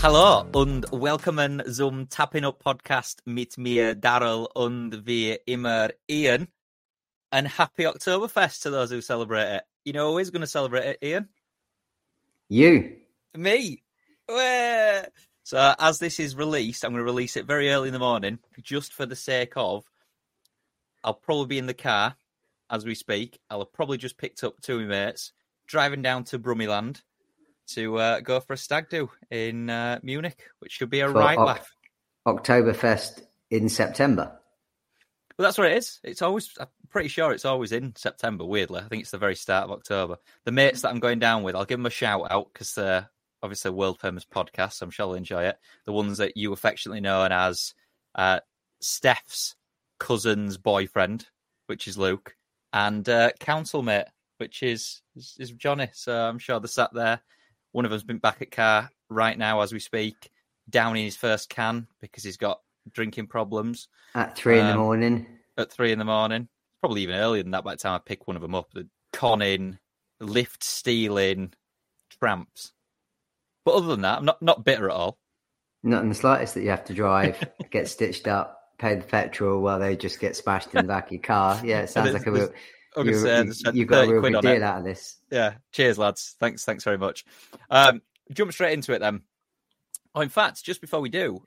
Hallo und willkommen zum Tapping Up Podcast mit mir, uh, Daryl, und wie immer, Ian. And happy Oktoberfest to those who celebrate it. You know who's going to celebrate it, Ian? You. Me. So, as this is released, I'm going to release it very early in the morning, just for the sake of. I'll probably be in the car as we speak. I'll have probably just picked up two of my mates, driving down to Brummyland to uh, go for a stag do in uh, Munich, which should be a For right Oc- laugh. Oktoberfest in September. Well, that's what it is. It's always, I'm pretty sure it's always in September, weirdly. I think it's the very start of October. The mates that I'm going down with, I'll give them a shout out because they're obviously a world famous podcast. So I'm sure they'll enjoy it. The ones that you affectionately known as uh, Steph's cousin's boyfriend, which is Luke, and uh, council mate, which is, is, is Johnny. So I'm sure they're sat there. One of them's been back at car right now as we speak, down in his first can because he's got drinking problems At three in the Um, morning. at three in the morning. Probably even earlier than that by the time I pick one of them up. The conning, lift stealing, tramps. But other than that, I'm not, not bitter at all. Not in the slightest that you have to drive, get stitched up, pay the petrol while they just get smashed in the back of your car. Yeah, it sounds like a I'm gonna you, say you, you got a 30 real big deal it. out of this. Yeah. Cheers, lads. Thanks. Thanks very much. Um, jump straight into it then. Oh, in fact, just before we do,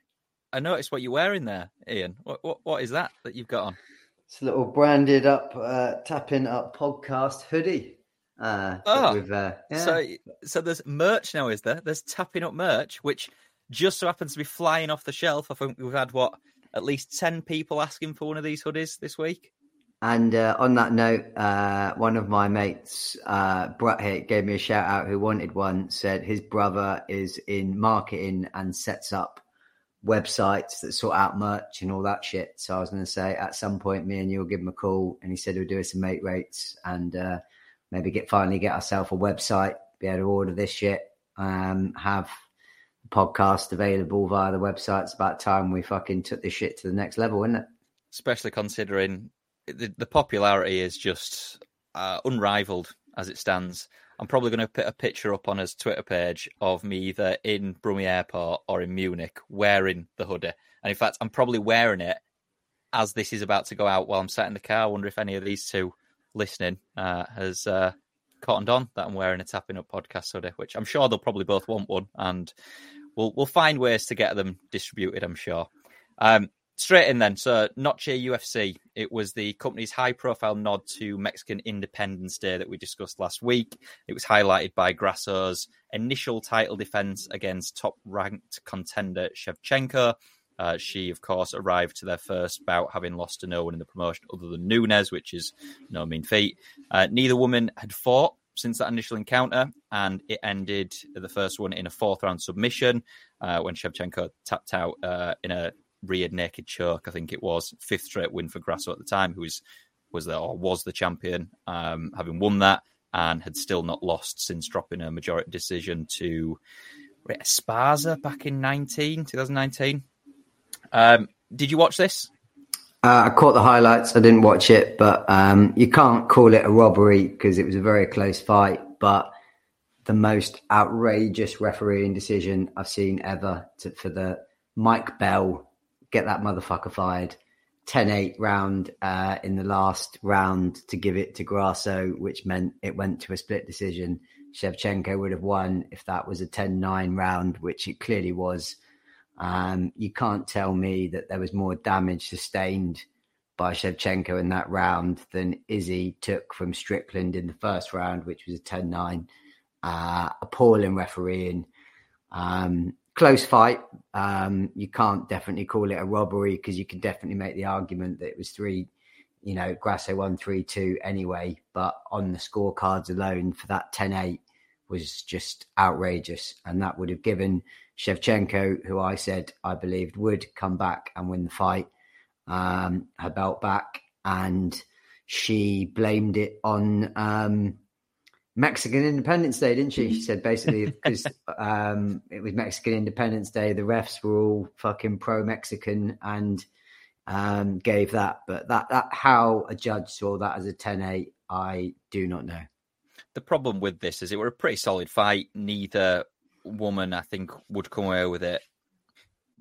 I noticed what you're wearing there, Ian. What what, what is that that you've got on? It's a little branded up, uh, tapping up podcast hoodie. Uh, Oh, we've, uh, yeah. So, so there's merch now, is there? There's tapping up merch, which just so happens to be flying off the shelf. I think we've had what at least ten people asking for one of these hoodies this week. And uh, on that note, uh, one of my mates, uh, Brett gave me a shout out who wanted one, said his brother is in marketing and sets up websites that sort out merch and all that shit. So I was going to say at some point, me and you will give him a call. And he said he'll do us some mate rates and uh, maybe get finally get ourselves a website, be able to order this shit, um, have the podcast available via the website. It's about time we fucking took this shit to the next level, isn't it? especially considering the, the popularity is just uh, unrivaled as it stands. I'm probably going to put a picture up on his Twitter page of me either in Brummie Airport or in Munich wearing the hoodie. And in fact, I'm probably wearing it as this is about to go out while I'm sat in the car. I wonder if any of these two listening uh, has uh, cottoned on that I'm wearing a Tapping Up podcast hoodie, which I'm sure they'll probably both want one. And we'll, we'll find ways to get them distributed, I'm sure. Um, straight in then. So, Noche UFC. It was the company's high profile nod to Mexican Independence Day that we discussed last week. It was highlighted by Grasso's initial title defense against top ranked contender Shevchenko. Uh, she, of course, arrived to their first bout having lost to no one in the promotion other than Nunez, which is no mean feat. Uh, neither woman had fought since that initial encounter, and it ended the first one in a fourth round submission uh, when Shevchenko tapped out uh, in a rear naked choke. I think it was fifth straight win for Grasso at the time, who was was the or was the champion, um, having won that and had still not lost since dropping a majority decision to Esparza back in 19, 2019. Um, did you watch this? Uh, I caught the highlights. I didn't watch it, but um, you can't call it a robbery because it was a very close fight. But the most outrageous refereeing decision I've seen ever to, for the Mike Bell get that motherfucker fired. 10-8 round uh, in the last round to give it to Grasso, which meant it went to a split decision. Shevchenko would have won if that was a 10-9 round, which it clearly was. Um, you can't tell me that there was more damage sustained by Shevchenko in that round than Izzy took from Strickland in the first round, which was a 10 9. Uh, appalling refereeing. Um, close fight. Um, you can't definitely call it a robbery because you can definitely make the argument that it was three, you know, Grasso 1 3 2 anyway. But on the scorecards alone for that 10 8 was just outrageous. And that would have given Shevchenko, who I said I believed would come back and win the fight, um, her belt back. And she blamed it on um, Mexican Independence Day, didn't she? She said basically because um, it was Mexican Independence Day, the refs were all fucking pro Mexican and um, gave that. But that, that how a judge saw that as a 10 8, I do not know. The problem with this is it were a pretty solid fight. Neither woman, I think, would come away with it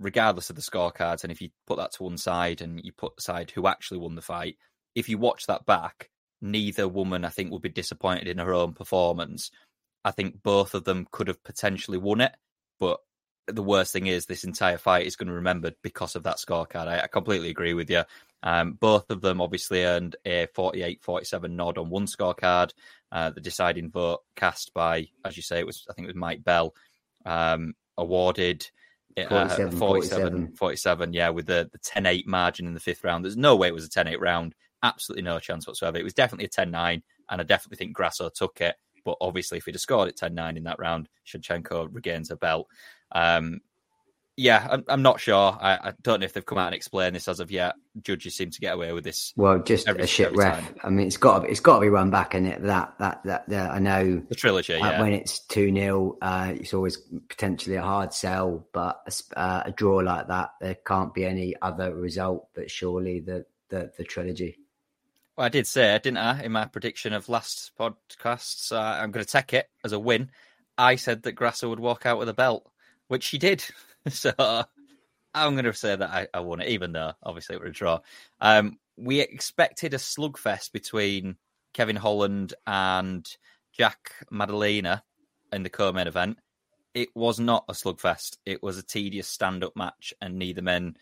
regardless of the scorecards. And if you put that to one side and you put aside who actually won the fight, if you watch that back, neither woman, I think, would be disappointed in her own performance. I think both of them could have potentially won it, but the worst thing is this entire fight is going to be remembered because of that scorecard. I, I completely agree with you. Um, both of them obviously earned a 48 47 nod on one scorecard. Uh, the deciding vote cast by, as you say, it was, I think it was Mike Bell, um, awarded 47, uh, 47, 47, yeah, with the, the 10 8 margin in the fifth round. There's no way it was a 10 8 round. Absolutely no chance whatsoever. It was definitely a 10 9, and I definitely think Grasso took it. But obviously, if he'd have scored it 10 9 in that round, Shevchenko regains a belt. Um, yeah, I'm, I'm not sure. I, I, don't know if they've come out and explained this as of yet. Judges seem to get away with this. Well, just every, a shit ref. Time. I mean, it's got to, it's got to be run back, and that that that, that I know the trilogy. Uh, yeah. When it's two 0 uh, it's always potentially a hard sell, but a, uh, a, draw like that, there can't be any other result. But surely the the, the trilogy. Well, I did say, didn't I, in my prediction of last podcast? uh, I'm going to take it as a win. I said that Grasso would walk out with a belt, which she did. so I'm going to say that I, I, won it, even though obviously it was a draw. Um, we expected a slugfest between Kevin Holland and Jack Maddalena in the co-main event. It was not a slugfest. It was a tedious stand-up match, and neither men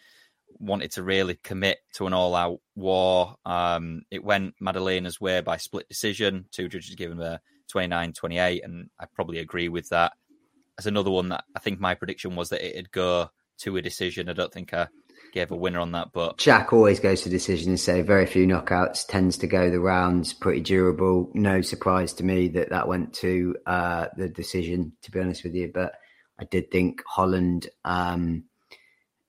wanted to really commit to an all-out war. Um, it went Maddalena's way by split decision. Two judges giving her 29-28, and I probably agree with that. As another one that I think my prediction was that it'd go to a decision. I don't think I gave a winner on that, but Jack always goes to decision. So very few knockouts tends to go the rounds. Pretty durable. No surprise to me that that went to uh, the decision. To be honest with you, but I did think Holland um,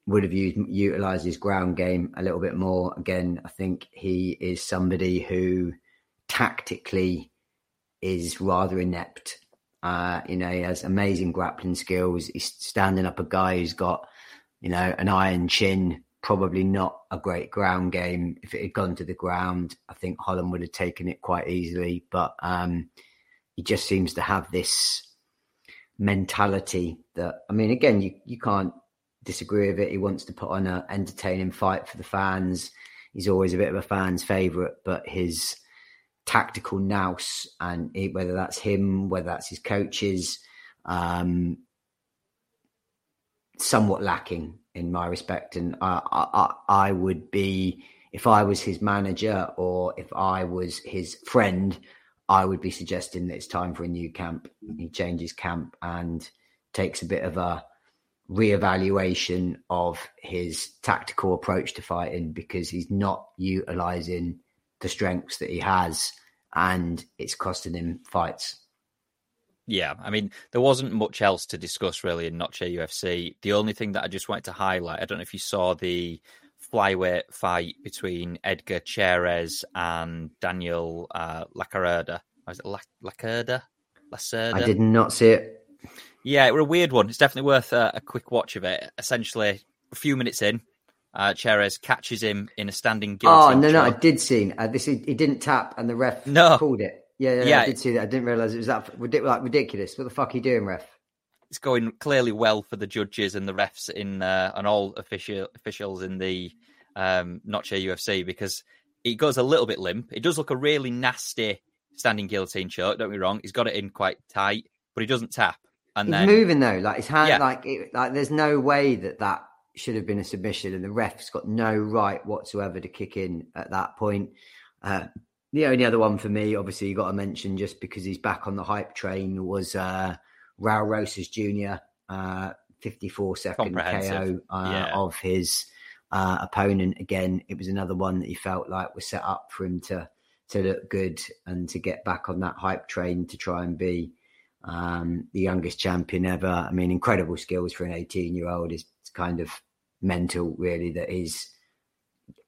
would have used, utilized his ground game a little bit more. Again, I think he is somebody who tactically is rather inept. Uh, you know, he has amazing grappling skills. He's standing up a guy who's got, you know, an iron chin. Probably not a great ground game. If it had gone to the ground, I think Holland would have taken it quite easily. But um, he just seems to have this mentality that, I mean, again, you, you can't disagree with it. He wants to put on an entertaining fight for the fans. He's always a bit of a fan's favourite, but his tactical nous, and whether that's him, whether that's his coaches, um, somewhat lacking in my respect. And I, I, I would be, if I was his manager or if I was his friend, I would be suggesting that it's time for a new camp. He changes camp and takes a bit of a reevaluation of his tactical approach to fighting because he's not utilizing the strengths that he has, and it's costing him fights. Yeah, I mean, there wasn't much else to discuss really in Noche UFC. The only thing that I just wanted to highlight, I don't know if you saw the flyweight fight between Edgar Chairez and Daniel uh, Lacerda. Was it Lacerda? Lacerda? I did not see it. Yeah, it was a weird one. It's definitely worth a, a quick watch of it. Essentially, a few minutes in, uh, Chairez catches him in a standing guillotine. Oh no, no, I did see. Uh, this he didn't tap, and the ref no. called it. Yeah, yeah, yeah, I did see that. I didn't realize it was that like ridiculous. What the fuck are you doing, ref? It's going clearly well for the judges and the refs in uh, and all official officials in the um, sure UFC because it goes a little bit limp. It does look a really nasty standing guillotine choke. Don't be wrong. He's got it in quite tight, but he doesn't tap. And He's then moving though, like his hand, yeah. like it, like there's no way that that should have been a submission, and the ref's got no right whatsoever to kick in at that point. Uh, the only other one for me, obviously, you got to mention just because he's back on the hype train was uh, Raul Rosas Jr. Uh, 54 second KO uh, yeah. of his uh, opponent. Again, it was another one that he felt like was set up for him to to look good and to get back on that hype train to try and be um, the youngest champion ever. I mean, incredible skills for an 18 year old. Is kind of mental, really, that he's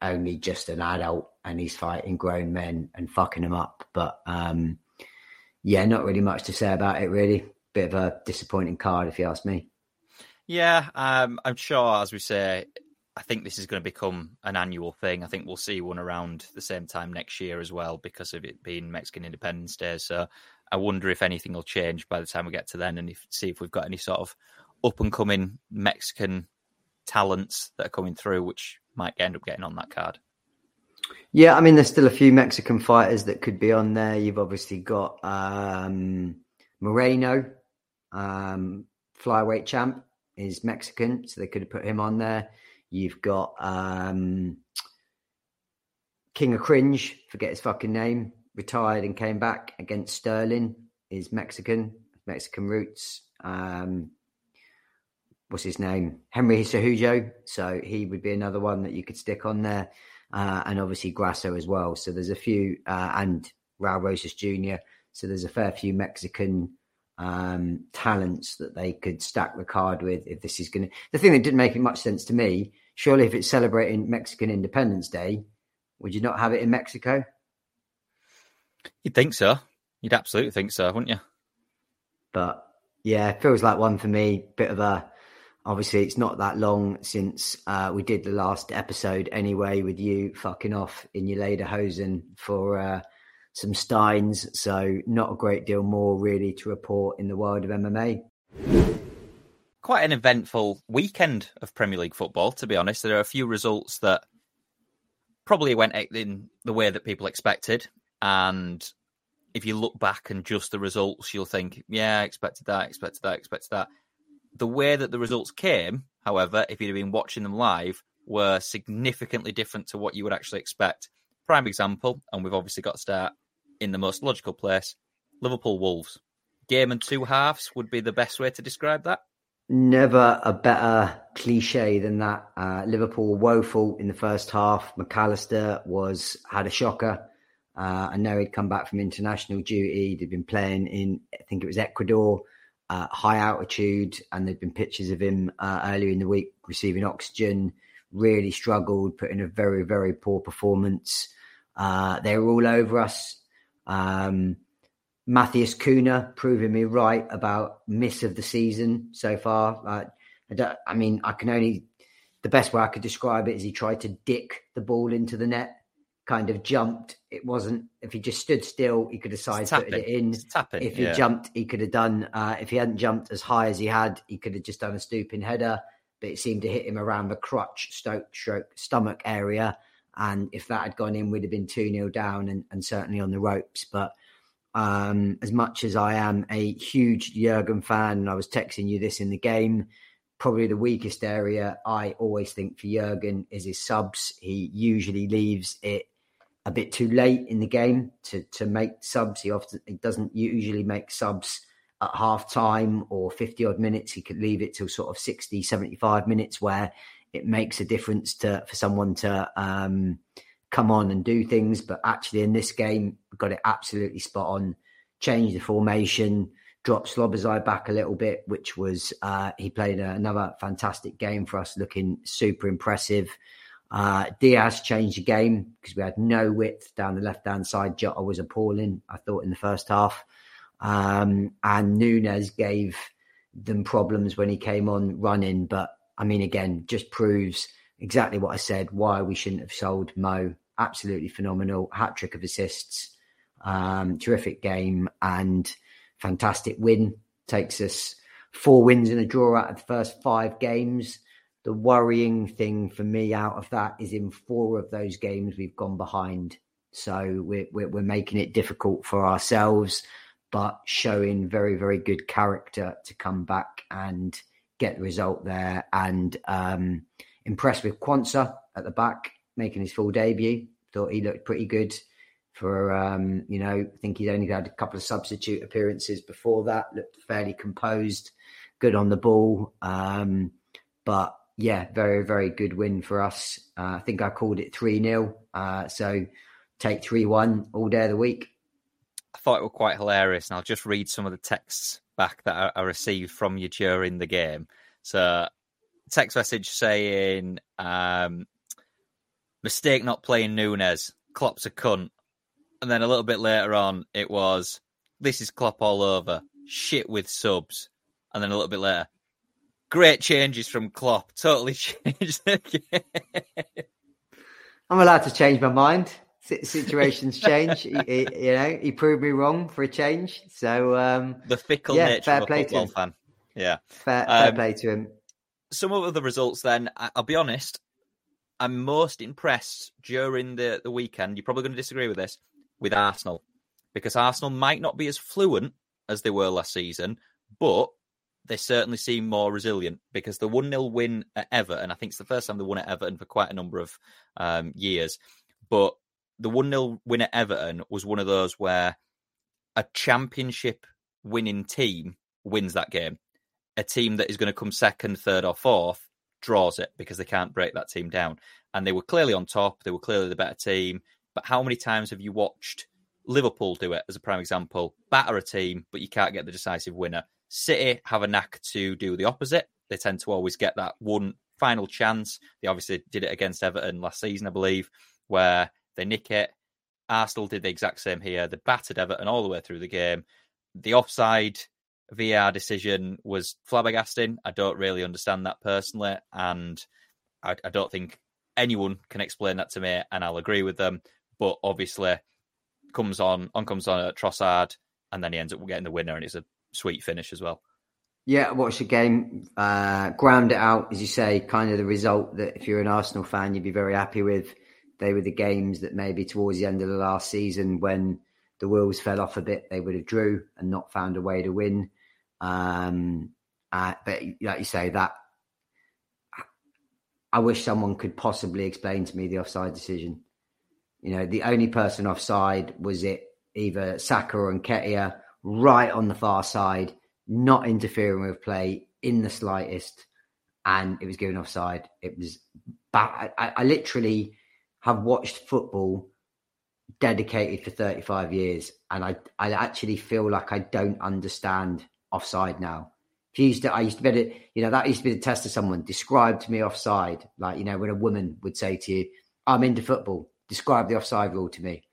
only just an adult and he's fighting grown men and fucking them up. But um, yeah, not really much to say about it, really. Bit of a disappointing card, if you ask me. Yeah, um, I'm sure, as we say, I think this is going to become an annual thing. I think we'll see one around the same time next year as well because of it being Mexican Independence Day. So I wonder if anything will change by the time we get to then and if, see if we've got any sort of up and coming Mexican talents that are coming through, which might end up getting on that card. Yeah, I mean, there's still a few Mexican fighters that could be on there. You've obviously got um, Moreno, um, flyweight champ, is Mexican, so they could have put him on there. You've got um, King of Cringe, forget his fucking name, retired and came back against Sterling, is Mexican, Mexican roots. Um, what's his name? Henry Cejudo. So he would be another one that you could stick on there. Uh, and obviously Grasso as well. So there's a few, uh, and Raul Rosas Jr. So there's a fair few Mexican um, talents that they could stack the card with if this is going to. The thing that didn't make it much sense to me, surely if it's celebrating Mexican Independence Day, would you not have it in Mexico? You'd think so. You'd absolutely think so, wouldn't you? But yeah, it feels like one for me. Bit of a obviously it's not that long since uh, we did the last episode anyway with you fucking off in your lederhosen for uh, some steins so not a great deal more really to report in the world of mma quite an eventful weekend of premier league football to be honest there are a few results that probably went in the way that people expected and if you look back and just the results you'll think yeah I expected that expected that expected that the way that the results came, however, if you'd have been watching them live, were significantly different to what you would actually expect. Prime example, and we've obviously got to start in the most logical place Liverpool Wolves. Game and two halves would be the best way to describe that. Never a better cliche than that. Uh, Liverpool woeful in the first half. Mac Allister was had a shocker. Uh, I know he'd come back from international duty. He'd been playing in, I think it was Ecuador uh, high altitude, and there'd been pictures of him uh, earlier in the week receiving oxygen. Really struggled, put in a very, very poor performance. Uh, they were all over us. Um, Matheus Cunha proving me right about miss of the season so far. I, I mean, I can only the best way I could describe it is he tried to dick the ball into the net kind of jumped. It wasn't if he just stood still, he could have side put it in. Tapping, if he yeah. jumped, he could have done. Uh, if he hadn't jumped as high as he had, he could have just done a stooping header. But it seemed to hit him around the crutch, stoke, stroke, stomach area. And if that had gone in, we'd have been 2 0 down and, and certainly on the ropes. But um, as much as I am a huge Jurgen fan, and I was texting you this in the game, probably the weakest area I always think for Jurgen is his subs. He usually leaves it a bit too late in the game to to make subs. He often he doesn't usually make subs at half time or 50 odd minutes. He could leave it till sort of 60, 75 minutes where it makes a difference to for someone to um, come on and do things. But actually in this game, got it absolutely spot on. Changed the formation, dropped Szoboszlai back a little bit, which was uh, he played another fantastic game for us, looking super impressive. Uh, Diaz changed the game because we had no width down the left hand side. Jota was appalling, I thought, in the first half. Um, and Nunez gave them problems when he came on running. But I mean, again, just proves exactly what I said why we shouldn't have sold Mo. Absolutely phenomenal. Hat trick of assists. Um, terrific game and fantastic win. Takes us four wins and a draw out of the first five games the worrying thing for me out of that is in four of those games we've gone behind. So we're, we're, we're making it difficult for ourselves, but showing very, very good character to come back and get the result there. And um, impressed with Quansah at the back, making his full debut. Thought he looked pretty good for, um, you know, I think he'd only had a couple of substitute appearances before that, looked fairly composed, good on the ball. Um, but yeah, very, very good win for us. Uh, I think I called it 3 0. Uh, so take 3 1 all day of the week. I thought it was quite hilarious. And I'll just read some of the texts back that I, I received from you during the game. So, text message saying, um, mistake not playing Nunez. Klopp's a cunt. And then a little bit later on, it was, this is Klopp all over. Shit with subs. And then a little bit later, Great changes from Klopp. Totally changed the game. I'm allowed to change my mind. Situations change. he, he, you know, he proved me wrong for a change. So um, the fickle yeah, nature of a football fan. Yeah, fair, fair um, play to him. Some of the results, then, I'll be honest. I'm most impressed during the, the weekend. You're probably going to disagree with this with Arsenal because Arsenal might not be as fluent as they were last season, but they certainly seem more resilient because the 1 0 win at Everton, I think it's the first time they won at Everton for quite a number of um, years, but the 1 0 win at Everton was one of those where a championship winning team wins that game. A team that is going to come second, third, or fourth draws it because they can't break that team down. And they were clearly on top. They were clearly the better team. But how many times have you watched Liverpool do it as a prime example? Batter a team, but you can't get the decisive winner. City have a knack to do the opposite. They tend to always get that one final chance. They obviously did it against Everton last season, I believe, where they nick it. Arsenal did the exact same here. They battered Everton all the way through the game. The offside VAR decision was flabbergasting. I don't really understand that personally, and I, I don't think anyone can explain that to me, and I'll agree with them. But obviously, comes on on comes on at Trossard, and then he ends up getting the winner, and it's a sweet finish as well. Yeah, I watched the game, uh, ground it out, as you say, kind of the result that if you're an Arsenal fan, you'd be very happy with. They were the games that maybe towards the end of the last season, when the wheels fell off a bit, they would have drew and not found a way to win. Um, uh, but like you say, that I wish someone could possibly explain to me the offside decision. You know, the only person offside was it either Saka or Nketiah right on the far side, not interfering with play in the slightest, and it was given offside. It was bad. I, I literally have watched football dedicated for 35 years, and I I actually feel like I don't understand offside now. If you used to, I used to be able to, you know, that used to be the test of someone. Describe to me offside. Like, you know, when a woman would say to you, I'm into football, describe the offside rule to me.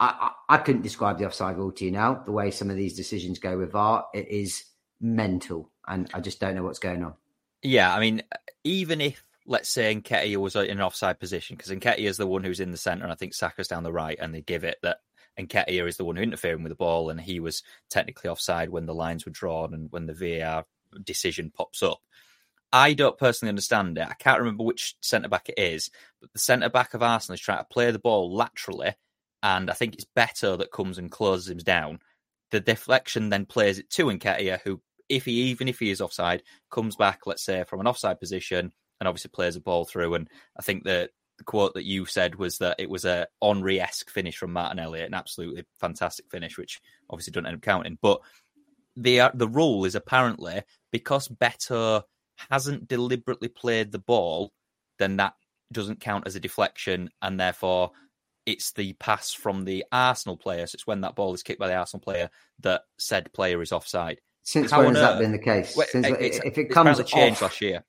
I, I, I couldn't describe the offside rule to you now. The way some of these decisions go with VAR, it is mental. And I just don't know what's going on. Yeah. I mean, even if, let's say, Nketiah was in an offside position, because Nketiah is the one who's in the centre, and I think Saka's down the right, and they give it that Nketiah is the one who interfering with the ball, and he was technically offside when the lines were drawn and when the VAR decision pops up. I don't personally understand it. I can't remember which centre back it is, but the centre back of Arsenal is trying to play the ball laterally, and I think it's Beto that comes and closes him down. The deflection then plays it to Nketiah, who, if he even if he is offside, comes back, let's say, from an offside position, and obviously plays a ball through. And I think that the quote that you said was that it was a Henry esque finish from Martinelli, an absolutely fantastic finish, which obviously don't end up counting. But the uh, the rule is apparently because Beto hasn't deliberately played the ball, then that doesn't count as a deflection, and therefore it's the pass from the Arsenal player. So it's when that ball is kicked by the Arsenal player that said player is offside. Since when has that been the case? Since, if it comes changed last year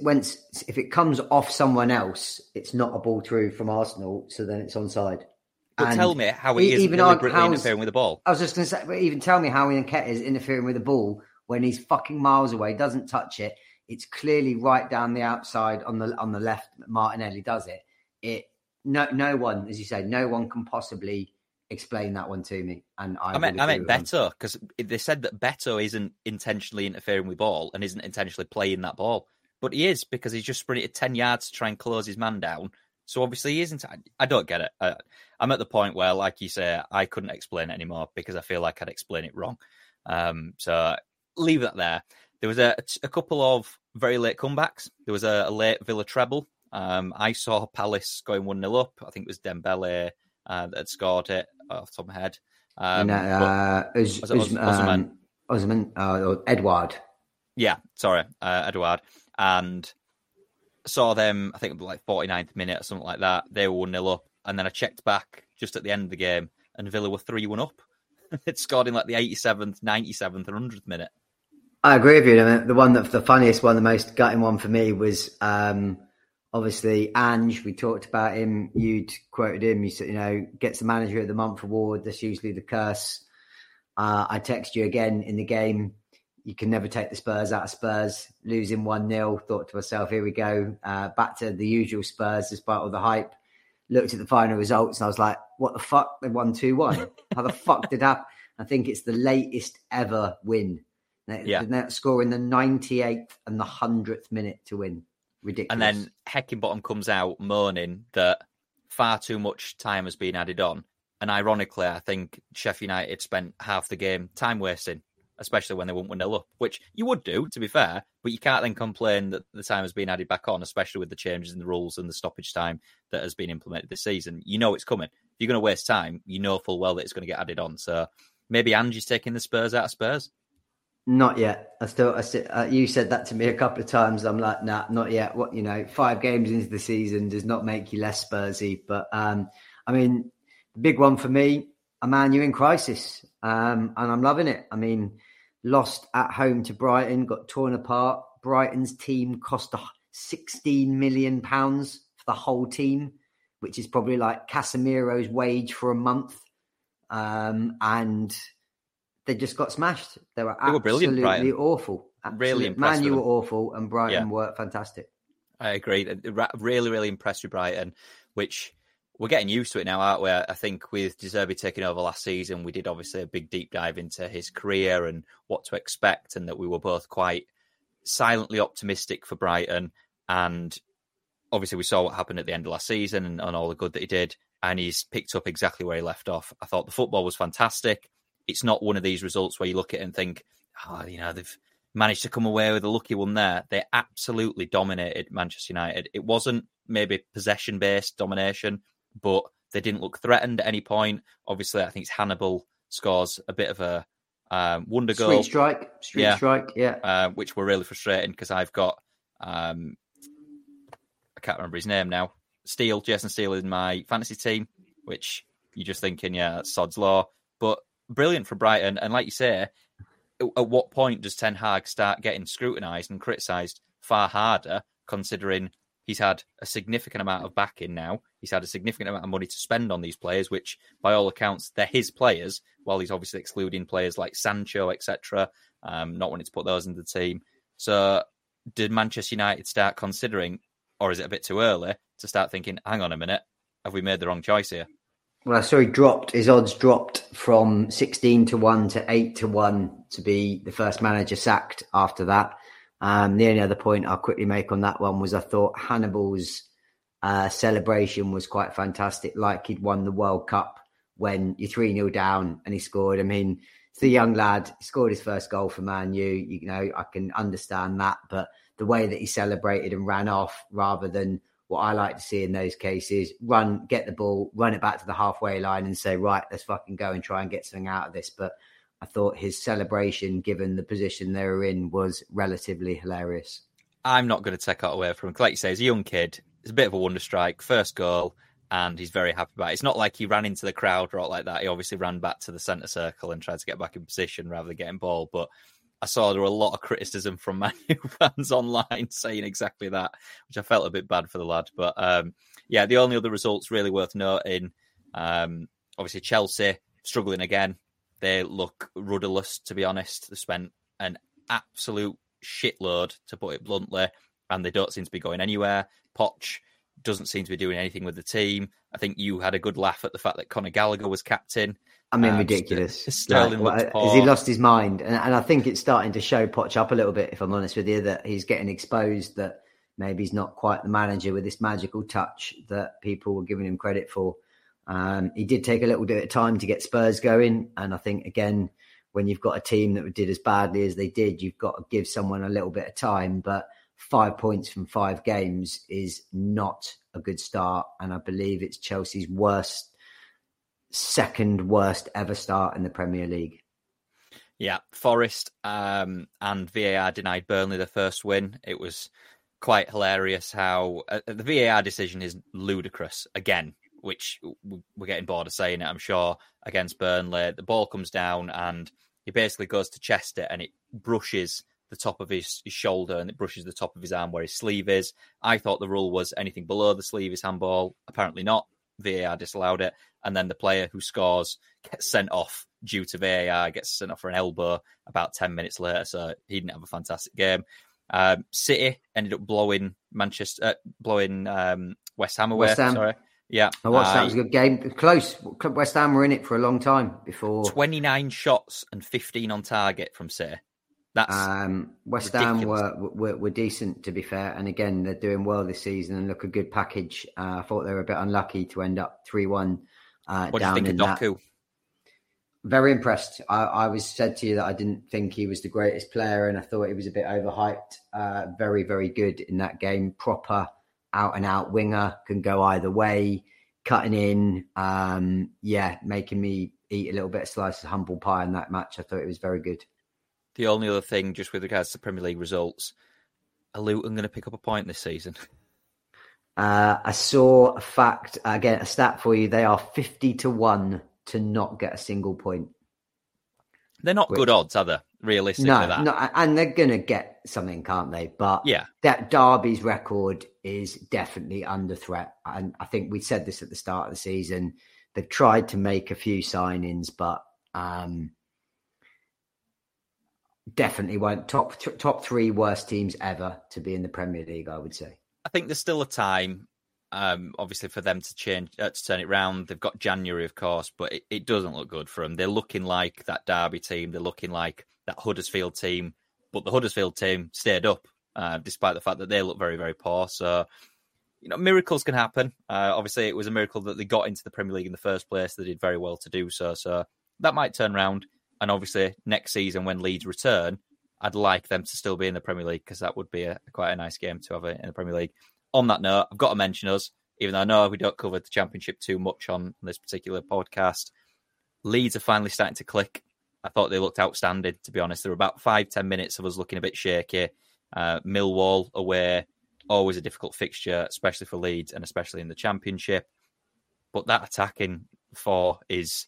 when if it comes off someone else, it's not a ball through from Arsenal, so then it's onside. But and tell me how he is deliberately interfering with the ball. I was just going to say, but even tell me how Ian is interfering with the ball when he's fucking miles away, doesn't touch it. It's clearly right down the outside on the on the left. Martinelli does it. It no no one, as you say, no one can possibly explain that one to me. And I, I meant I meant Beto because they said that Beto isn't intentionally interfering with ball and isn't intentionally playing that ball. But he is because he's just sprinted 10 yards to try and close his man down. So obviously he isn't. I don't get it. I, am at the point where, like you say, I couldn't explain it anymore because I feel like I'd explain it wrong. Um, so leave that there. There was a, a couple of very late comebacks. There was a, a late Villa treble. Um, I saw Palace going 1 0 up. I think it was Dembele uh, that had scored it off the top of my head. Um, and, uh, was, was, um, Osman, uh, Edouard. Yeah, sorry, uh, Edouard and saw them, I think like 49th minute or something like that. They were 1 0 up. And then I checked back just at the end of the game, and Villa were 3 1 up. it scored in like the 87th, 97th, and 100th minute. I agree with you. the one that the funniest one, the most gutting one for me was um, obviously Ange. We talked about him. You'd quoted him. You said, you know, gets the manager of the month award. That's usually the curse. Uh, I text you again in the game you can never take the Spurs out of Spurs. Losing 1 0, thought to myself, here we go. Uh, back to the usual Spurs, despite all the hype. Looked at the final results and I was like, what the fuck? They won 2 1. How the fuck did that? I think it's the latest ever win. Yeah. They're scoring the 98th and the 100th minute to win. Ridiculous. And then Heckingbottom comes out moaning that far too much time has been added on. And ironically, I think Sheffield United spent half the game time wasting especially when they won't 1 0 up, which you would do, to be fair, but you can't then complain that the time has been added back on, especially with the changes in the rules and the stoppage time that has been implemented this season. You know it's coming. If you're going to waste time, you know full well that it's going to get added on. So maybe Angie's taking the Spurs out of Spurs. Not yet. I still, I still uh, you said that to me a couple of times. I'm like, nah, not yet. What you know, five games into the season does not make you less Spursy. But um, I mean, the big one for me, a man you're in crisis, um, and I'm loving it. I mean, lost at home to Brighton, got torn apart. Brighton's team cost 16 million pounds for the whole team, which is probably like Casemiro's wage for a month. Um, and they just got smashed. They were they absolutely were brilliant, awful. Absolutely. Really impressed. Man U were awful, and Brighton yeah. were fantastic. I agree. Really, really impressed with Brighton, which we're getting used to it now, aren't we? I think with De Zerbi taking over last season, we did obviously a big deep dive into his career and what to expect, and that we were both quite silently optimistic for Brighton. And obviously, we saw what happened at the end of last season and, and all the good that he did, and he's picked up exactly where he left off. I thought the football was fantastic. It's not one of these results where you look at it and think, oh, you know, they've managed to come away with a lucky one there. They absolutely dominated Manchester United. It wasn't maybe possession based domination but they didn't look threatened at any point. Obviously, I think it's Hannibal scores a bit of a um, wonder goal. Street strike, street yeah. strike, yeah. Uh, which were really frustrating because I've got, um, I can't remember his name now. Steele, Jason Steele in my fantasy team, which you're just thinking, yeah, that's sod's law. But brilliant for Brighton. And like you say, at what point does Ten Hag start getting scrutinised and criticised far harder, considering He's had a significant amount of backing now. He's had a significant amount of money to spend on these players, which, by all accounts, they're his players. While he's obviously excluding players like Sancho, etc., um, not wanting to put those in the team. So, did Manchester United start considering, or is it a bit too early to start thinking, "Hang on a minute, have we made the wrong choice here"? Well, saw he dropped his odds dropped from sixteen to one to eight to one to be the first manager sacked after that. Um, the only other point I'll quickly make on that one was I thought Hannibal's uh, celebration was quite fantastic, like he'd won the World Cup when you're 3 0 down and he scored. I mean, it's a young lad, he scored his first goal for Man U. You know, I can understand that, but the way that he celebrated and ran off rather than what I like to see in those cases run, get the ball, run it back to the halfway line and say, right, let's fucking go and try and get something out of this. But I thought his celebration, given the position they were in, was relatively hilarious. I'm not going to take that away from him. Like you say, he's a young kid. It's a bit of a wonder strike, first goal, and he's very happy about it. It's not like he ran into the crowd or like that. He obviously ran back to the centre circle and tried to get back in position rather than getting ball. But I saw there were a lot of criticism from Man U fans online saying exactly that, which I felt a bit bad for the lad. But um, yeah, the only other results really worth noting, um, obviously Chelsea struggling again. They look rudderless, to be honest. They spent an absolute shitload, to put it bluntly, and they don't seem to be going anywhere. Poch doesn't seem to be doing anything with the team. I think you had a good laugh at the fact that Conor Gallagher was captain. I mean, um, ridiculous. Sterling like, has he lost his mind? And, and, I think it's starting to show Poch up a little bit, if I'm honest with you, that he's getting exposed that maybe he's not quite the manager with this magical touch that people were giving him credit for. Um, he did take a little bit of time to get Spurs going, and I think again, when you've got a team that did as badly as they did, you've got to give someone a little bit of time. But five points from five games is not a good start, and I believe it's Chelsea's worst, second worst ever start in the Premier League. Yeah, Forest um, and VAR denied Burnley the first win. It was quite hilarious how uh, the VAR decision is ludicrous. Again, which we're getting bored of saying it, I'm sure, against Burnley. The ball comes down and he basically goes to Chester and it brushes the top of his, his, shoulder and it brushes the top of his arm where his sleeve is. I thought the rule was anything below the sleeve is handball. Apparently not. VAR disallowed it. And then the player who scores gets sent off due to VAR, gets sent off for an elbow about 10 minutes later. So he didn't have a fantastic game. Um, City ended up blowing Manchester, uh, blowing um, West Ham away. West Ham. Sorry. Yeah. I watched uh, that. It was a good game. Close. West Ham were in it for a long time before. 29 shots and 15 on target from City. That's um, West ridiculous. Ham were, were, were decent to be fair, and again they're doing well this season and look a good package. Uh, I thought they were a bit unlucky to end up three one uh, what down do you think of Doku? that. Very impressed. I, I, was said to you that I didn't think he was the greatest player, and I thought he was a bit overhyped. Uh, very very good in that game. Proper out and out winger can go either way, cutting in. Um, yeah, making me eat a little bit of slice of humble pie in that match. I thought it was very good. The only other thing, just with regards to Premier League results, are Luton going to pick up a point this season? Uh, I saw a fact again, a stat for you. They are fifty to one to not get a single point. They're not Which, good odds, are they? Realistically, no, that. no, and they're going to get something, can't they? But yeah, that Derby's record is definitely under threat, and I think we said this at the start of the season. They've tried to make a few signings, but um, definitely won't top th- top three worst teams ever to be in the Premier League. I would say. I think there's still a time, um, obviously, for them to change uh, to turn it round. They've got January, of course, but it, it, doesn't look good for them. They're looking like that Derby team. They're looking like that Huddersfield team, but the Huddersfield team stayed up uh, despite the fact that they look very, very poor. So. You know, miracles can happen. Uh, obviously, it was a miracle that they got into the Premier League in the first place. They did very well to do so. So that might turn around. And obviously, next season when Leeds return, I'd like them to still be in the Premier League because that would be a, quite a nice game to have in the Premier League. On that note, I've got to mention us, even though I know we don't cover the Championship too much on this particular podcast. Leeds are finally starting to click. I thought they looked outstanding, to be honest. There were about five, ten minutes of us looking a bit shaky. Uh, Millwall away, always a difficult fixture, especially for Leeds and especially in the Championship. But that attacking four is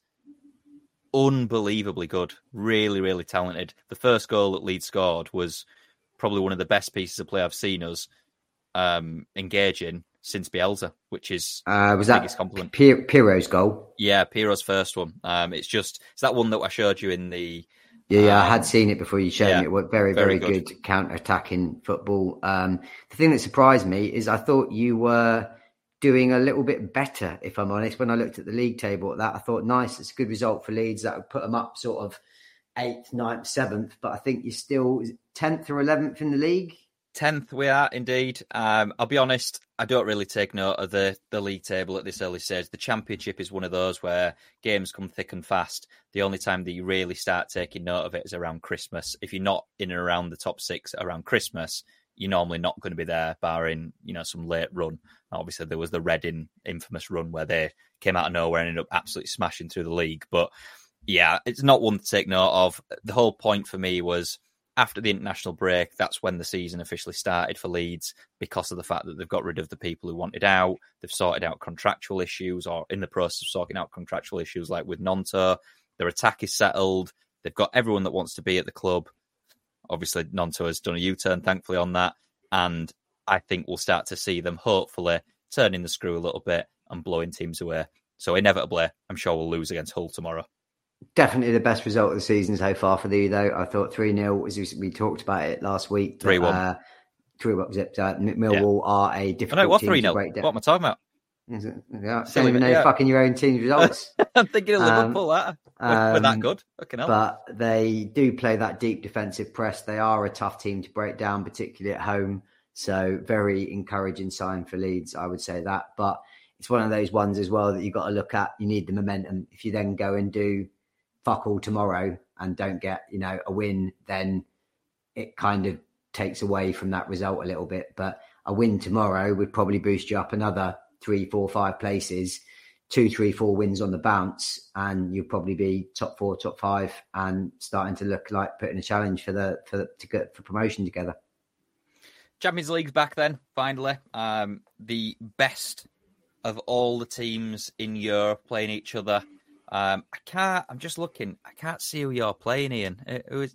unbelievably good. Really, really talented. The first goal that Leeds scored was probably one of the best pieces of play I've seen us um, engaging since Bielsa, which is uh, was that biggest compliment. Piroe's goal? Yeah, Piroe's first one. Um, it's just it's that one that I showed you in the. Yeah, yeah, I had um, seen it before you showed yeah, me. It was very, very, very good, good counter-attacking football. Um, the thing that surprised me is I thought you were doing a little bit better, if I'm honest. When I looked at the league table at that, I thought, nice, it's a good result for Leeds. That would put them up sort of eighth, ninth, seventh. But I think you're still 10th or 11th in the league. 10th we are indeed. Um, I'll be honest, I don't really take note of the, the league table at this early stage. The championship is one of those where games come thick and fast. The only time that you really start taking note of it is around Christmas. If you're not in and around the top six around Christmas, you're normally not going to be there, barring you know some late run. Obviously, there was the Reading infamous run where they came out of nowhere and ended up absolutely smashing through the league. But yeah, it's not one to take note of. The whole point for me was after the international break, that's when the season officially started for Leeds because of the fact that they've got rid of the people who wanted out. They've sorted out contractual issues or in the process of sorting out contractual issues like with Gnonto. Their attack is settled. They've got everyone that wants to be at the club. Obviously, Gnonto has done a U turn, thankfully, on that. And I think we'll start to see them hopefully turning the screw a little bit and blowing teams away. So, inevitably, I'm sure we'll lose against Hull tomorrow. Definitely the best result of the season so far for you, though. I thought 3 0, as we talked about it last week. 3 1. Uh, 3 1 it? Uh, Millwall yeah. are a difficult I know, what 3 0? What am I talking about? Yeah, don't even know yeah. fucking your own team's results. I'm thinking of Liverpool. Um, that we're, that good. But they do play that deep defensive press. They are a tough team to break down, particularly at home. So very encouraging sign for Leeds, I would say that. But it's one of those ones as well that you've got to look at. You need the momentum. If you then go and do fuck all tomorrow and don't get, you know, a win, then it kind of takes away from that result a little bit. But a win tomorrow would probably boost you up another three, four, five places, two, three, four wins on the bounce, and you'll probably be top four, top five, and starting to look like putting a challenge for the for the, to get for promotion together. Champions League's back then, finally. Um, the best of all the teams in Europe playing each other. Um, I can't. I'm just looking. I can't see who you're playing, Ian. Who is?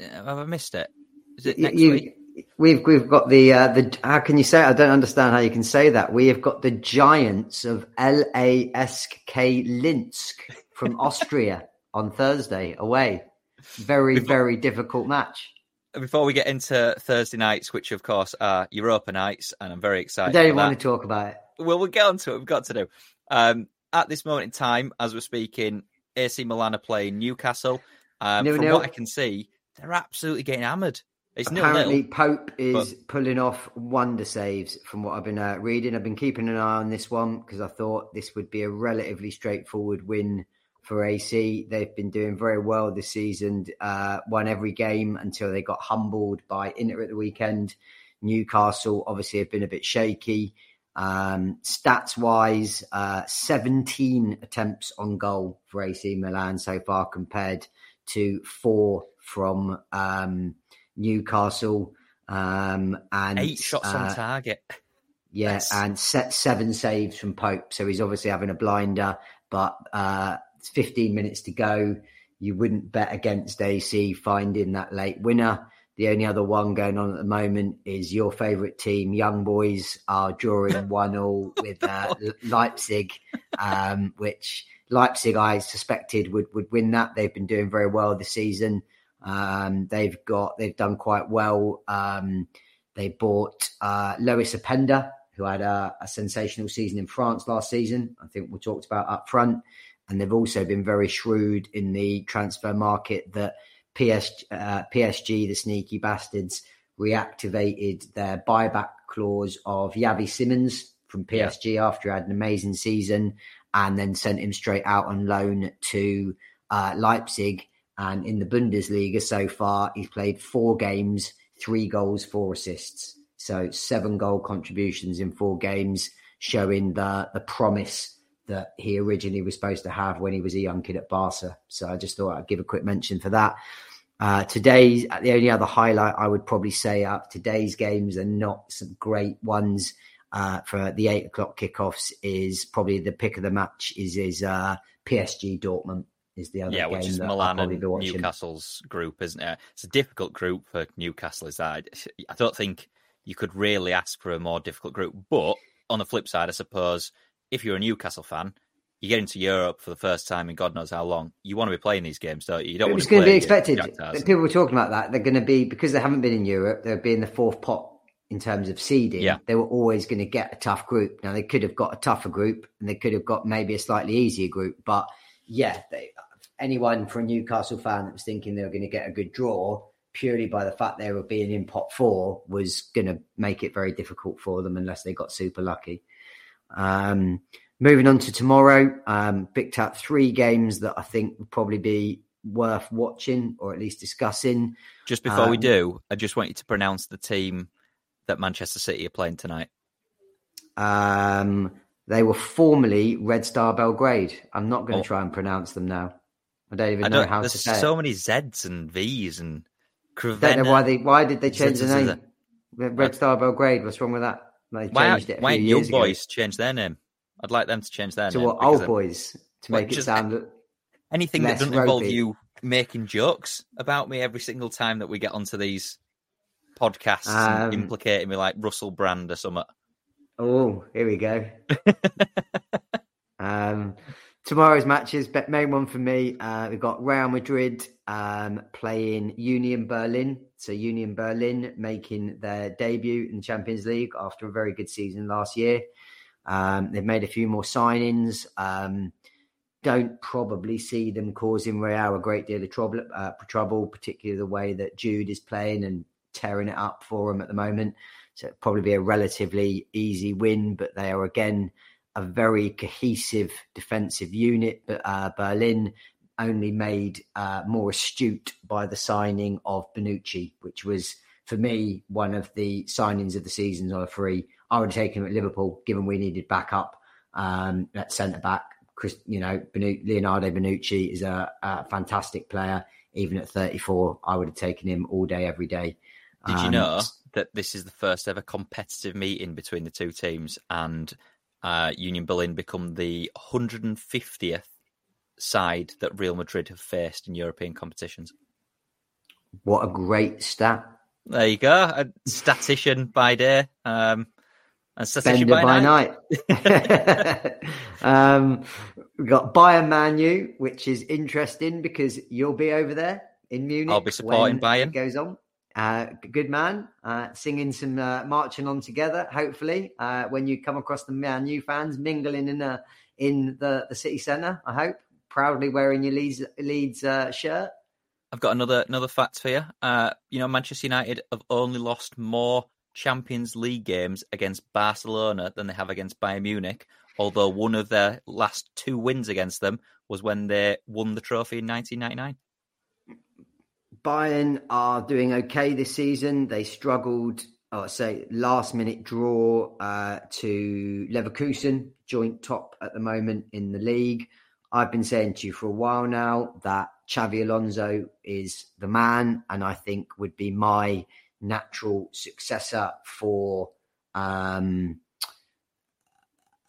Have I missed it? Is it next you, week? We've we've got the uh, the how can you say it? I don't understand how you can say that. We have got the giants of LASK Linz from Austria on Thursday away. Very before, very difficult match. Before we get into Thursday nights, which of course are Europa nights, and I'm very excited. I don't even want to talk about it. Well, we'll get on to it. We've got to do. Um, at this moment in time, as we're speaking, AC Milan are playing Newcastle. Um, from nil. what I can see, they're absolutely getting hammered. It's Apparently, nil, Pope is but... pulling off wonder saves from what I've been uh, reading. I've been keeping an eye on this one because I thought this would be a relatively straightforward win for AC. They've been doing very well this season, uh, won every game until they got humbled by Inter at the weekend. Newcastle obviously have been a bit shaky. Um, stats wise, uh, 17 attempts on goal for AC Milan so far compared to four from um, Newcastle. Um, and eight shots uh, on target. Yeah, That's... and set seven saves from Pope. So he's obviously having a blinder, but uh, 15 minutes to go. You wouldn't bet against AC finding that late winner. The only other one going on at the moment is your favourite team, Young Boys, are drawing one all with uh, Leipzig, um, which Leipzig I suspected would would win that. They've been doing very well this season. Um, they've got they've done quite well. Um, they bought uh, Lois Openda, who had a, a, sensational season in France last season. I think we talked about up front, and they've also been very shrewd in the transfer market that PSG, uh, PSG, the sneaky bastards, reactivated their buyback clause of Xavi Simons from PSG yeah. after he had an amazing season and then sent him straight out on loan to uh, Leipzig. And in the Bundesliga so far, he's played four games, three goals, four assists. So seven goal contributions in four games, showing the the promise that he originally was supposed to have when he was a young kid at Barca. So I just thought I'd give a quick mention for that. Uh, today's the only other highlight I would probably say up today's games are not some great ones. Uh, for the eight o'clock kickoffs is probably the pick of the match is is uh, PSG Dortmund is the other yeah, which is Milan and Newcastle's group, isn't it? It's a difficult group for Newcastle. Is that I don't think you could really ask for a more difficult group. But on the flip side, I suppose if you're a Newcastle fan, you get into Europe for the first time in God knows how long. You want to be playing these games, don't you? You don't. It's going to be expected. People were talking about that. They're going to be because they haven't been in Europe. They'll be in the fourth pot in terms of seeding. Yeah. They were always going to get a tough group. Now they could have got a tougher group, and they could have got maybe a slightly easier group. But yeah, they, anyone for a Newcastle fan that was thinking they were going to get a good draw purely by the fact they were being in pot four was going to make it very difficult for them unless they got super lucky. Um, Moving on to tomorrow, um, picked out three games that I think would probably be worth watching or at least discussing. Just before um, we do, I just want you to pronounce the team that Manchester City are playing tonight. Um, they were formerly Red Star Belgrade. I'm not going to oh. try and pronounce them now. I don't even I don't, know how to say. There's so many Z's and V's and. Don't know why they why did they change the name? Red Star Belgrade. What's wrong with that? They why, why young ago. boys change their name? I'd like them to change their to name. what old boys to make it sound anything that doesn't ropey. involve you making jokes about me every single time that we get onto these podcasts um, implicating me like Russell Brand or something. Oh, here we go. um, tomorrow's matches, main one for me. Uh, we've got Real Madrid um, playing Union Berlin. So Union Berlin making their debut in the Champions League after a very good season last year. Um, they've made a few more signings. Um, don't probably see them causing Real a great deal of trouble, uh, trouble, particularly the way that Jude is playing and tearing it up for them at the moment. So it'll probably be a relatively easy win, but they are again a very cohesive defensive unit. But uh, Berlin only made uh, more astute by the signing of Bonucci, which was for me one of the signings of the season on a free. I would have taken him at Liverpool, given we needed backup um, at centre back. Chris, you know, Leonardo Bonucci is a, a, fantastic player. Even at 34, I would have taken him all day, every day. Did um, you know that this is the first ever competitive meeting between the two teams, and uh, Union Berlin become the 150th side that Real Madrid have faced in European competitions? What a great stat! There you go. A statistician by day, um, and statistician by, by night. night. um, we've got Bayern Man U, which is interesting because you'll be over there in Munich. I'll be supporting Bayern. It goes on. Uh, good man, uh, singing some uh, marching on together. Hopefully, uh, when you come across the U fans mingling in uh, in the, the city centre, I hope proudly wearing your Leeds Leeds uh, shirt. I've got another another fact for you. You know, Manchester United have only lost more Champions League games against Barcelona than they have against Bayern Munich. Although one of their last two wins against them was when they won the trophy in 1999. Bayern are doing okay this season. They struggled, oh, I say, last minute draw uh, to Leverkusen, joint top at the moment in the league. I've been saying to you for a while now that Xabi Alonso is the man, and I think would be my natural successor for um,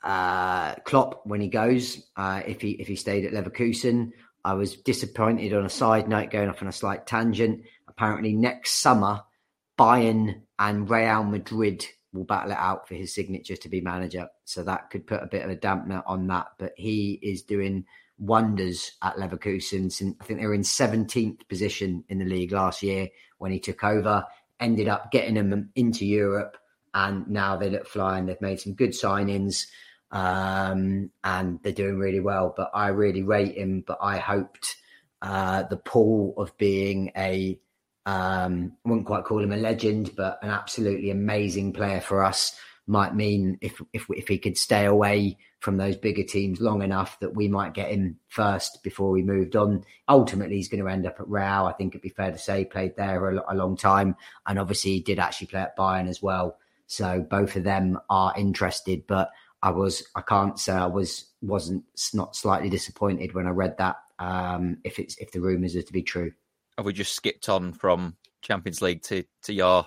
uh, Klopp when he goes. Uh, if he if he stayed at Leverkusen, I was disappointed on a side note, going off on a slight tangent. Apparently, next summer, Bayern and Real Madrid will battle it out for his signature to be manager. So that could put a bit of a dampener on that. But he is doing wonders at Leverkusen. I think they were in 17th position in the league last year when he took over, ended up getting them into Europe. And now they look flying. They've made some good signings um, and they're doing really well. But I really rate him. But I hoped uh, the pull of being a um, I wouldn't quite call him a legend, but an absolutely amazing player for us might mean if if if he could stay away from those bigger teams long enough that we might get him first before we moved on. Ultimately, he's going to end up at Real. I think it'd be fair to say played there a, a long time, and obviously he did actually play at Bayern as well. So both of them are interested, but I was I can't say I was wasn't not slightly disappointed when I read that. Um, if it's if the rumours are to be true, Have we just skipped on from Champions League to, to your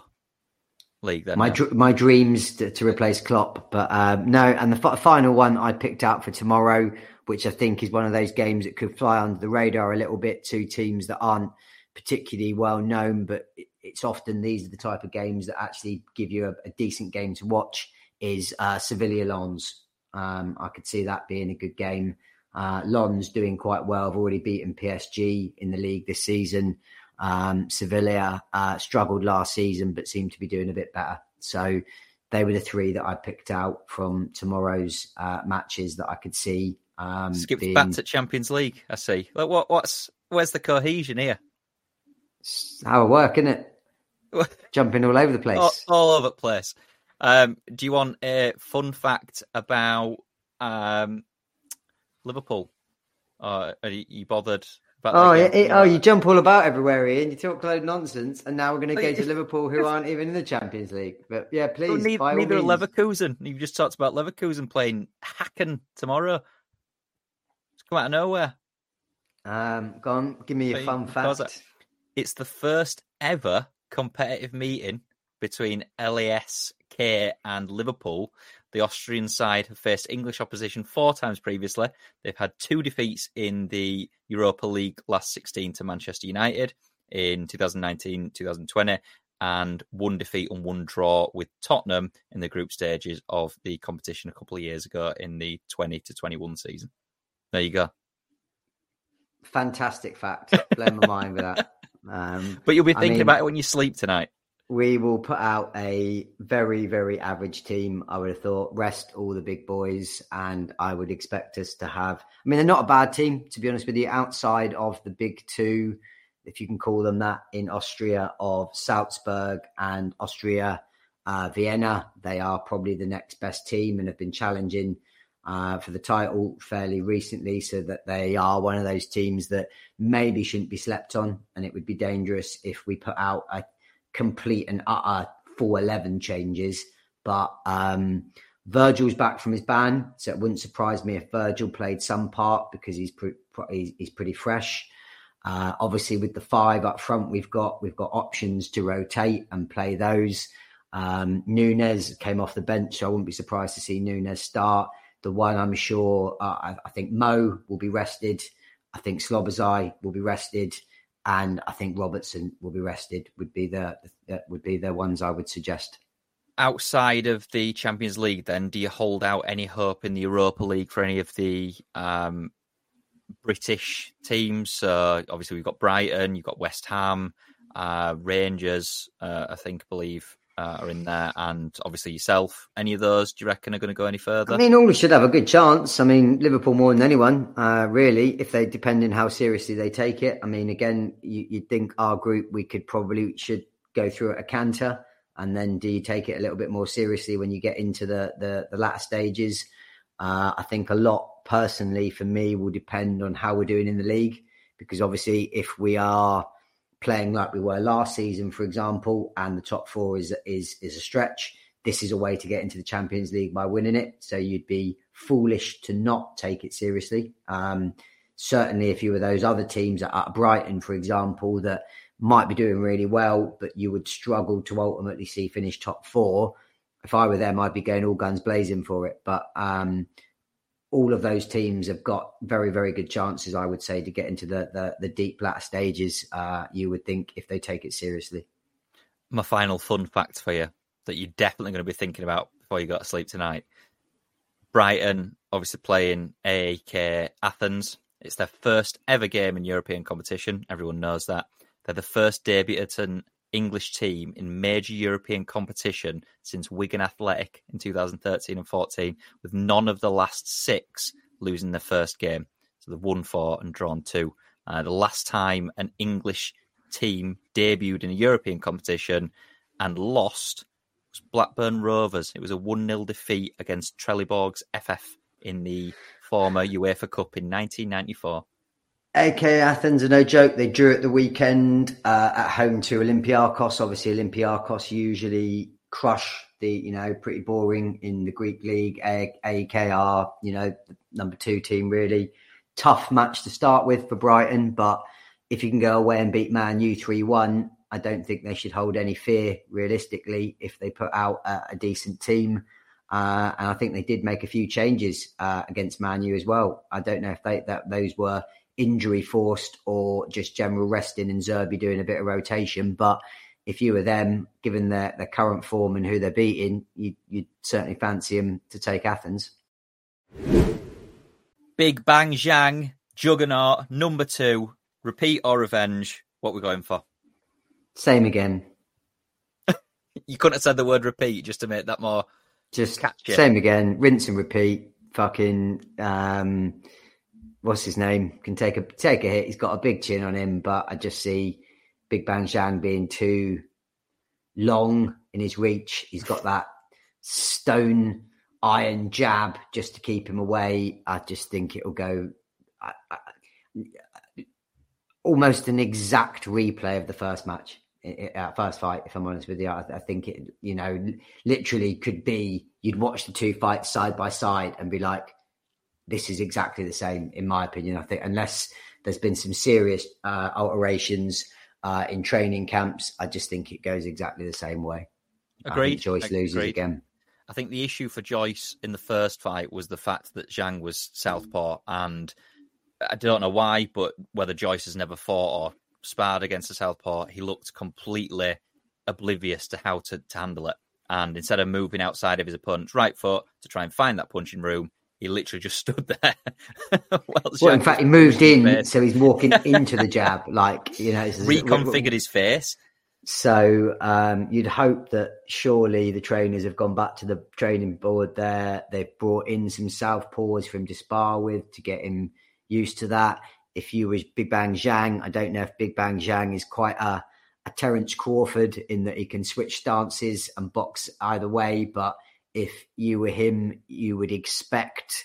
league then? my dr- my dreams to, to replace Klopp, but um, no. And the f- final one I picked out for tomorrow, which I think is one of those games that could fly under the radar a little bit. Two teams that aren't particularly well known, but it's often these are the type of games that actually give you a, a decent game to watch. Is uh, Sevilla Lens? Um, I could see that being a good game. Uh, Lens doing quite well. I've already beaten PSG in the league this season. Um, Sevilla uh, struggled last season, but seem to be doing a bit better. So they were the three that I picked out from tomorrow's uh, matches that I could see. Um, Skipped being- back to Champions League. I see. Like, what? What's where's the cohesion here? It's how I work, isn't it? Jumping all over the place. all, all over the place. Um, do you want a fun fact about um, Liverpool? Or are you bothered about? Oh, game? it- oh, you jump all about everywhere, Ian. You talk load of nonsense, and now we're going to go to Liverpool, who aren't even in the Champions League. But yeah, Well, please, neither, by neither. Leverkusen. You've just talked about Leverkusen playing Hacken tomorrow. It's come out of nowhere. Um, go on, give me a fun fact. It's the first ever competitive meeting between LASK and Liverpool. The Austrian side have faced English opposition four times previously. They've had two defeats in the Europa League last 16 to Manchester United in 2019 2020, and one defeat and one draw with Tottenham in the group stages of the competition a couple of years ago in the 20 to 21 season. There you go. Fantastic fact. Blow my mind with that. Um, But you'll be I thinking mean- about it when you sleep tonight. We will put out a very, very average team. I would have thought rest all the big boys, and I would expect us to have. I mean, they're not a bad team, to be honest with you. Outside of the big two, if you can call them that, in Austria of Salzburg and Austria uh, Vienna, they are probably the next best team and have been challenging uh, for the title fairly recently, so that they are one of those teams that maybe shouldn't be slept on, and it would be dangerous if we put out a complete and utter full 11 changes. But um, Virgil's back from his ban, so it wouldn't surprise me if Virgil played some part because he's pre- he's, pretty fresh. Uh, obviously, with the five up front, we've got we've got options to rotate and play those. Um, Nunez came off the bench, so I wouldn't be surprised to see Nunez start. The one I'm sure, uh, I, I think Mo will be rested. I think Szoboszlai will be rested and I think Robertson will be rested. Would be the would be the ones I would suggest. Outside of the Champions League, then, do you hold out any hope in the Europa League for any of the um, British teams? Uh, obviously, we've got Brighton, you've got West Ham, uh, Rangers. Uh, I think, believe uh, are in there, and obviously yourself. Any of those do you reckon are going to go any further? I mean, all should have a good chance. I mean, Liverpool more than anyone, uh, really, if they depend on how seriously they take it. I mean, again, you, would think our group we could probably should go through at a canter, and then do you take it a little bit more seriously when you get into the the, the latter stages? Uh, I think a lot personally for me will depend on how we're doing in the league, because obviously if we are playing like we were last season, for example, and the top four is is is a stretch. This is a way to get into the Champions League by winning it. So you'd be foolish to not take it seriously. Um, certainly, if you were those other teams at, Brighton, for example, that might be doing really well, but you would struggle to ultimately see finish top four. If I were them, I'd be going all guns blazing for it. But um, all of those teams have got very, very good chances, I would say, to get into the the, the deep latter stages. Uh, you would think if they take it seriously. My final fun fact for you that you're definitely going to be thinking about before you go to sleep tonight. Brighton, obviously playing AEK Athens. It's their first ever game in European competition. Everyone knows that. They're the first debutant English team in major European competition since Wigan Athletic in 2013 and 14, with none of the last six losing their first game. So they've won four and drawn two. Uh, the last time an English team debuted in a European competition and lost was Blackburn Rovers. It was a 1 0 defeat against Trelleborgs FF in the former UEFA Cup in 1994. AEK Athens are no joke. They drew at the weekend uh, at home to Olympiakos. Obviously, Olympiakos usually crush the, you know, pretty boring in the Greek league. AEK are, you know, number two team really. Tough match to start with for Brighton, but if you can go away and beat Man U 3 1, I don't think they should hold any fear realistically if they put out a, a decent team. Uh, and I think they did make a few changes uh, against Man U as well. I don't know if they, that those were injury forced or just general resting and Zerbi doing a bit of rotation. But if you were them, given their, their current form and who they're beating, you'd, you'd certainly fancy them to take Athens. Big Bang Zhang, Juggernaut, number two, repeat or revenge. What we're going for? Same again. you couldn't have said the word repeat just to make that more just catchy. same again. Rinse and repeat. Fucking um, what's his name can take a take a hit. He's got a big chin on him, but I just see Big Bang Zhang being too long in his reach. He's got that stone iron jab just to keep him away. I just think it'll go I, I, almost an exact replay of the first match, uh, first fight. If I'm honest with you, I, I think it, you know, literally could be you'd watch the two fights side by side and be like, this is exactly the same, in my opinion. I think unless there's been some serious uh, alterations uh, in training camps, I just think it goes exactly the same way. Agreed. Joyce Agreed. loses again. I think the issue for Joyce in the first fight was the fact that Zhang was southpaw, and I don't know why, but whether Joyce has never fought or sparred against a southpaw, he looked completely oblivious to how to, to handle it. And instead of moving outside of his opponent's right foot to try and find that punching room, he literally just stood there. well, well in fact, he moved in, so he's walking into the jab, like you know, reconfigured his face. So um, you'd hope that surely the trainers have gone back to the training board there. They've brought in some southpaws for him to spar with to get him used to that. If you was Big Bang Zhang, I don't know if Big Bang Zhang is quite a, a Terence Crawford in that he can switch stances and box either way, but if you were him, you would expect,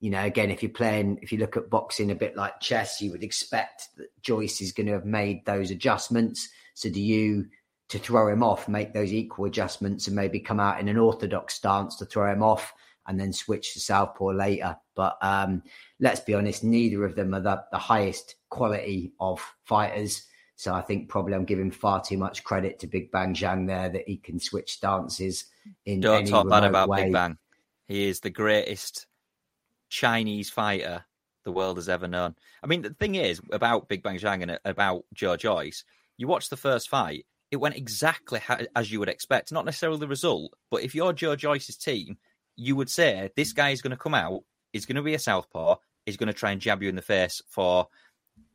you know, again, if you're playing, if you look at boxing a bit like chess, you would expect that Joyce is going to have made those adjustments. So do you, to throw him off, make those equal adjustments and maybe come out in an orthodox stance to throw him off and then switch to southpaw later? But um, let's be honest, neither of them are the, the highest quality of fighters. So I think probably I'm giving far too much credit to Big Bang Zhang there that he can switch stances in Don't talk bad about way. Big Bang. He is the greatest Chinese fighter the world has ever known. I mean, the thing is about Big Bang Zhang and about Joe Joyce, you watch the first fight, it went exactly as you would expect. Not necessarily the result, but if you're Joe Joyce's team, you would say this guy is going to come out, he's going to be a southpaw, he's going to try and jab you in the face for,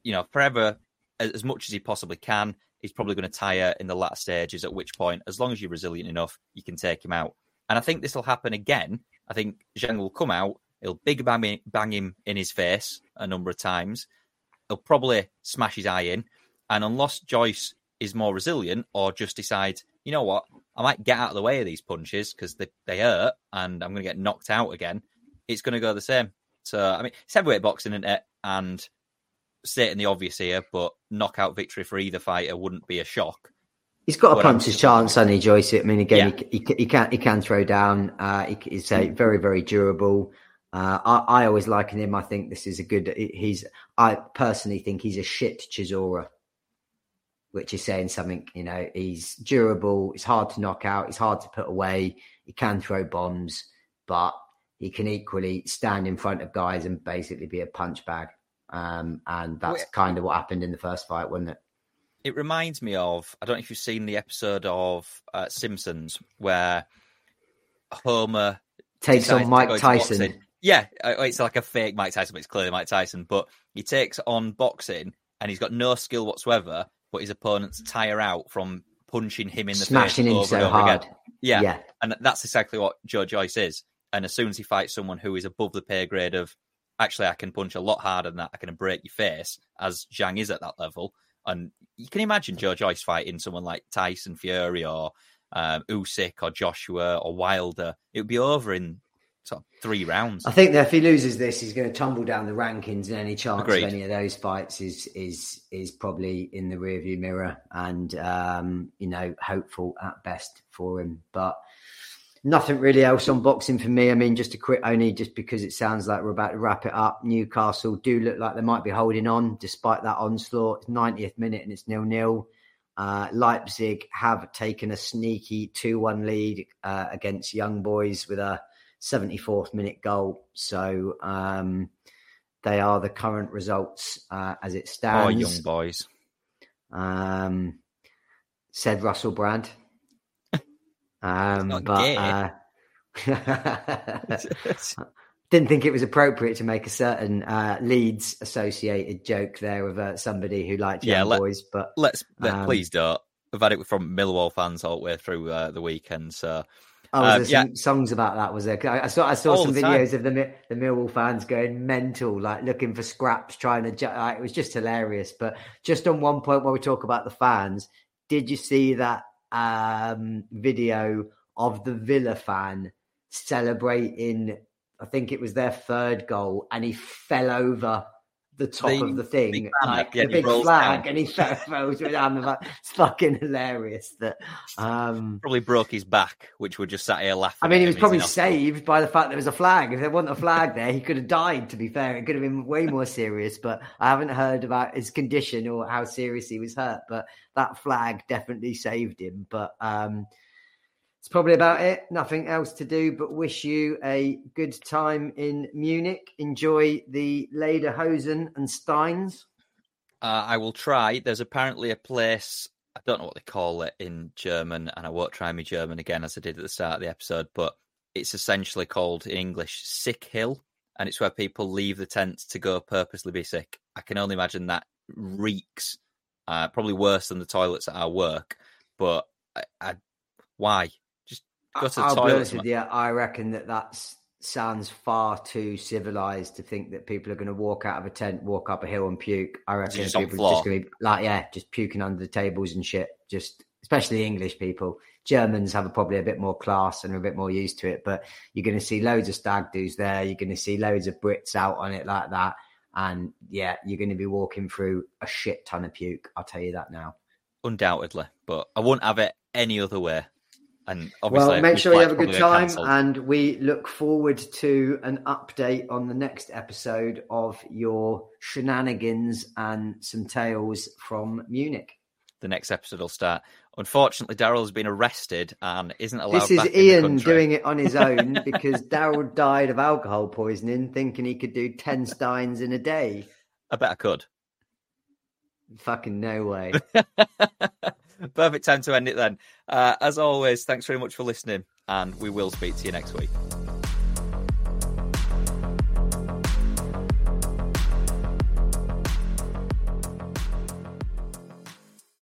you know, forever as much as he possibly can. He's probably going to tire in the latter stages, at which point, as long as you're resilient enough, you can take him out. And I think this will happen again. I think Zhang will come out, he'll big bang, bang him in his face a number of times. He'll probably smash his eye in. And unless Joyce is more resilient or just decides, you know what, I might get out of the way of these punches because they, they hurt and I'm going to get knocked out again, it's going to go the same. So, I mean, it's heavyweight boxing, isn't it? And stating the obvious here, but knockout victory for either fighter wouldn't be a shock. He's got a puncher's chance, hasn't he, Joyce? I mean, again, yeah. he, he, he, can he can throw down. Uh, he, he's a very very durable. Uh, I, I, always liken him. I think this is a good. He's. I personally think he's a shit Chisora, which is saying something. You know, he's durable. It's hard to knock out. It's hard to put away. He can throw bombs, but he can equally stand in front of guys and basically be a punch bag. Um, and that's kind of what happened in the first fight, wasn't it? It reminds me of I don't know if you've seen the episode of uh, Simpsons where Homer takes on Mike Tyson. Yeah, uh, it's like a fake Mike Tyson, but it's clearly Mike Tyson. But he takes on boxing and he's got no skill whatsoever, but his opponents tire out from punching him in the Smashing face him so hard. Again. Yeah. yeah, and that's exactly what Joe Joyce is. And as soon as he fights someone who is above the pay grade of actually I can punch a lot harder than that. I can break your face, as Zhang is at that level. And you can imagine Joe Joyce fighting someone like Tyson Fury or um, Usyk or Joshua or Wilder. It would be over in sort of three rounds. I think that if he loses this, he's going to tumble down the rankings, and any chance Agreed. of any of those fights is is is probably in the rearview mirror, and um, you know, hopeful at best for him. But nothing really else on boxing for me. I mean, just a quick only just because it sounds like we're about to wrap it up. Newcastle do look like they might be holding on despite that onslaught. It's 90th minute and it's nil nil. Uh, Leipzig have taken a sneaky 2 1 lead uh, against Young Boys with a 74th minute goal. So um, they are the current results uh, as it stands. Oh, Young Boys. Um, said Russell Brand. Um, but uh, didn't think it was appropriate to make a certain uh, Leeds associated joke there with uh, somebody who liked young let, boys. But let's um, please don't. I've had it from Millwall fans all the way through uh, the weekend. So Oh, um, yeah. songs about that? Was there? I, I saw I saw All some videos time. of the the Millwall fans going mental, like looking for scraps, trying to. Like, it was just hilarious. But just on one point, while we talk about the fans, did you see that um, video of the Villa fan celebrating. I think it was their third goal, and he fell over the top the of the thing, like yeah, the big flag, down. and he fell down. The It's fucking hilarious. That um, probably broke his back, which would just sat here laughing. I mean, he was probably saved by the fact there was a flag. If there wasn't a flag there, he could have died. To be fair, it could have been way more serious. But I haven't heard about his condition or how serious he was hurt. But that flag definitely saved him. But um, it's probably about it. Nothing else to do but wish you a good time in Munich. Enjoy the Lederhosen and Steins. Uh, I will try. There's apparently a place, I don't know what they call it in German, and I won't try my German again as I did at the start of the episode, but it's essentially called in English Sick Hill, and it's where people leave the tent to go purposely be sick. I can only imagine that reeks, uh, probably worse than the toilets at our work, but I, I why? Go to the I'll toilet. Be honest with you, I reckon that that sounds far too civilized to think that people are going to walk out of a tent, walk up a hill, and puke. I reckon people are just going to be like, yeah, just puking under the tables and shit. Just especially English people. Germans have a, probably a bit more class and are a bit more used to it. But you're going to see loads of stag doos there. You're going to see loads of Brits out on it like that. And yeah, you're going to be walking through a shit ton of puke. I'll tell you that now. Undoubtedly, but I wouldn't have it any other way. And well, make sure you have a good time, and we look forward to an update on the next episode of your shenanigans and some tales from Munich. the next episode will start. Unfortunately, Daryl's been arrested and isn't allowed. This is Ian doing it on his own because Daryl died of alcohol poisoning, thinking he could do ten steins in a day. I bet I could. Fucking no way. Perfect time to end it then. Uh, as always, thanks very much for listening, and we will speak to you next week.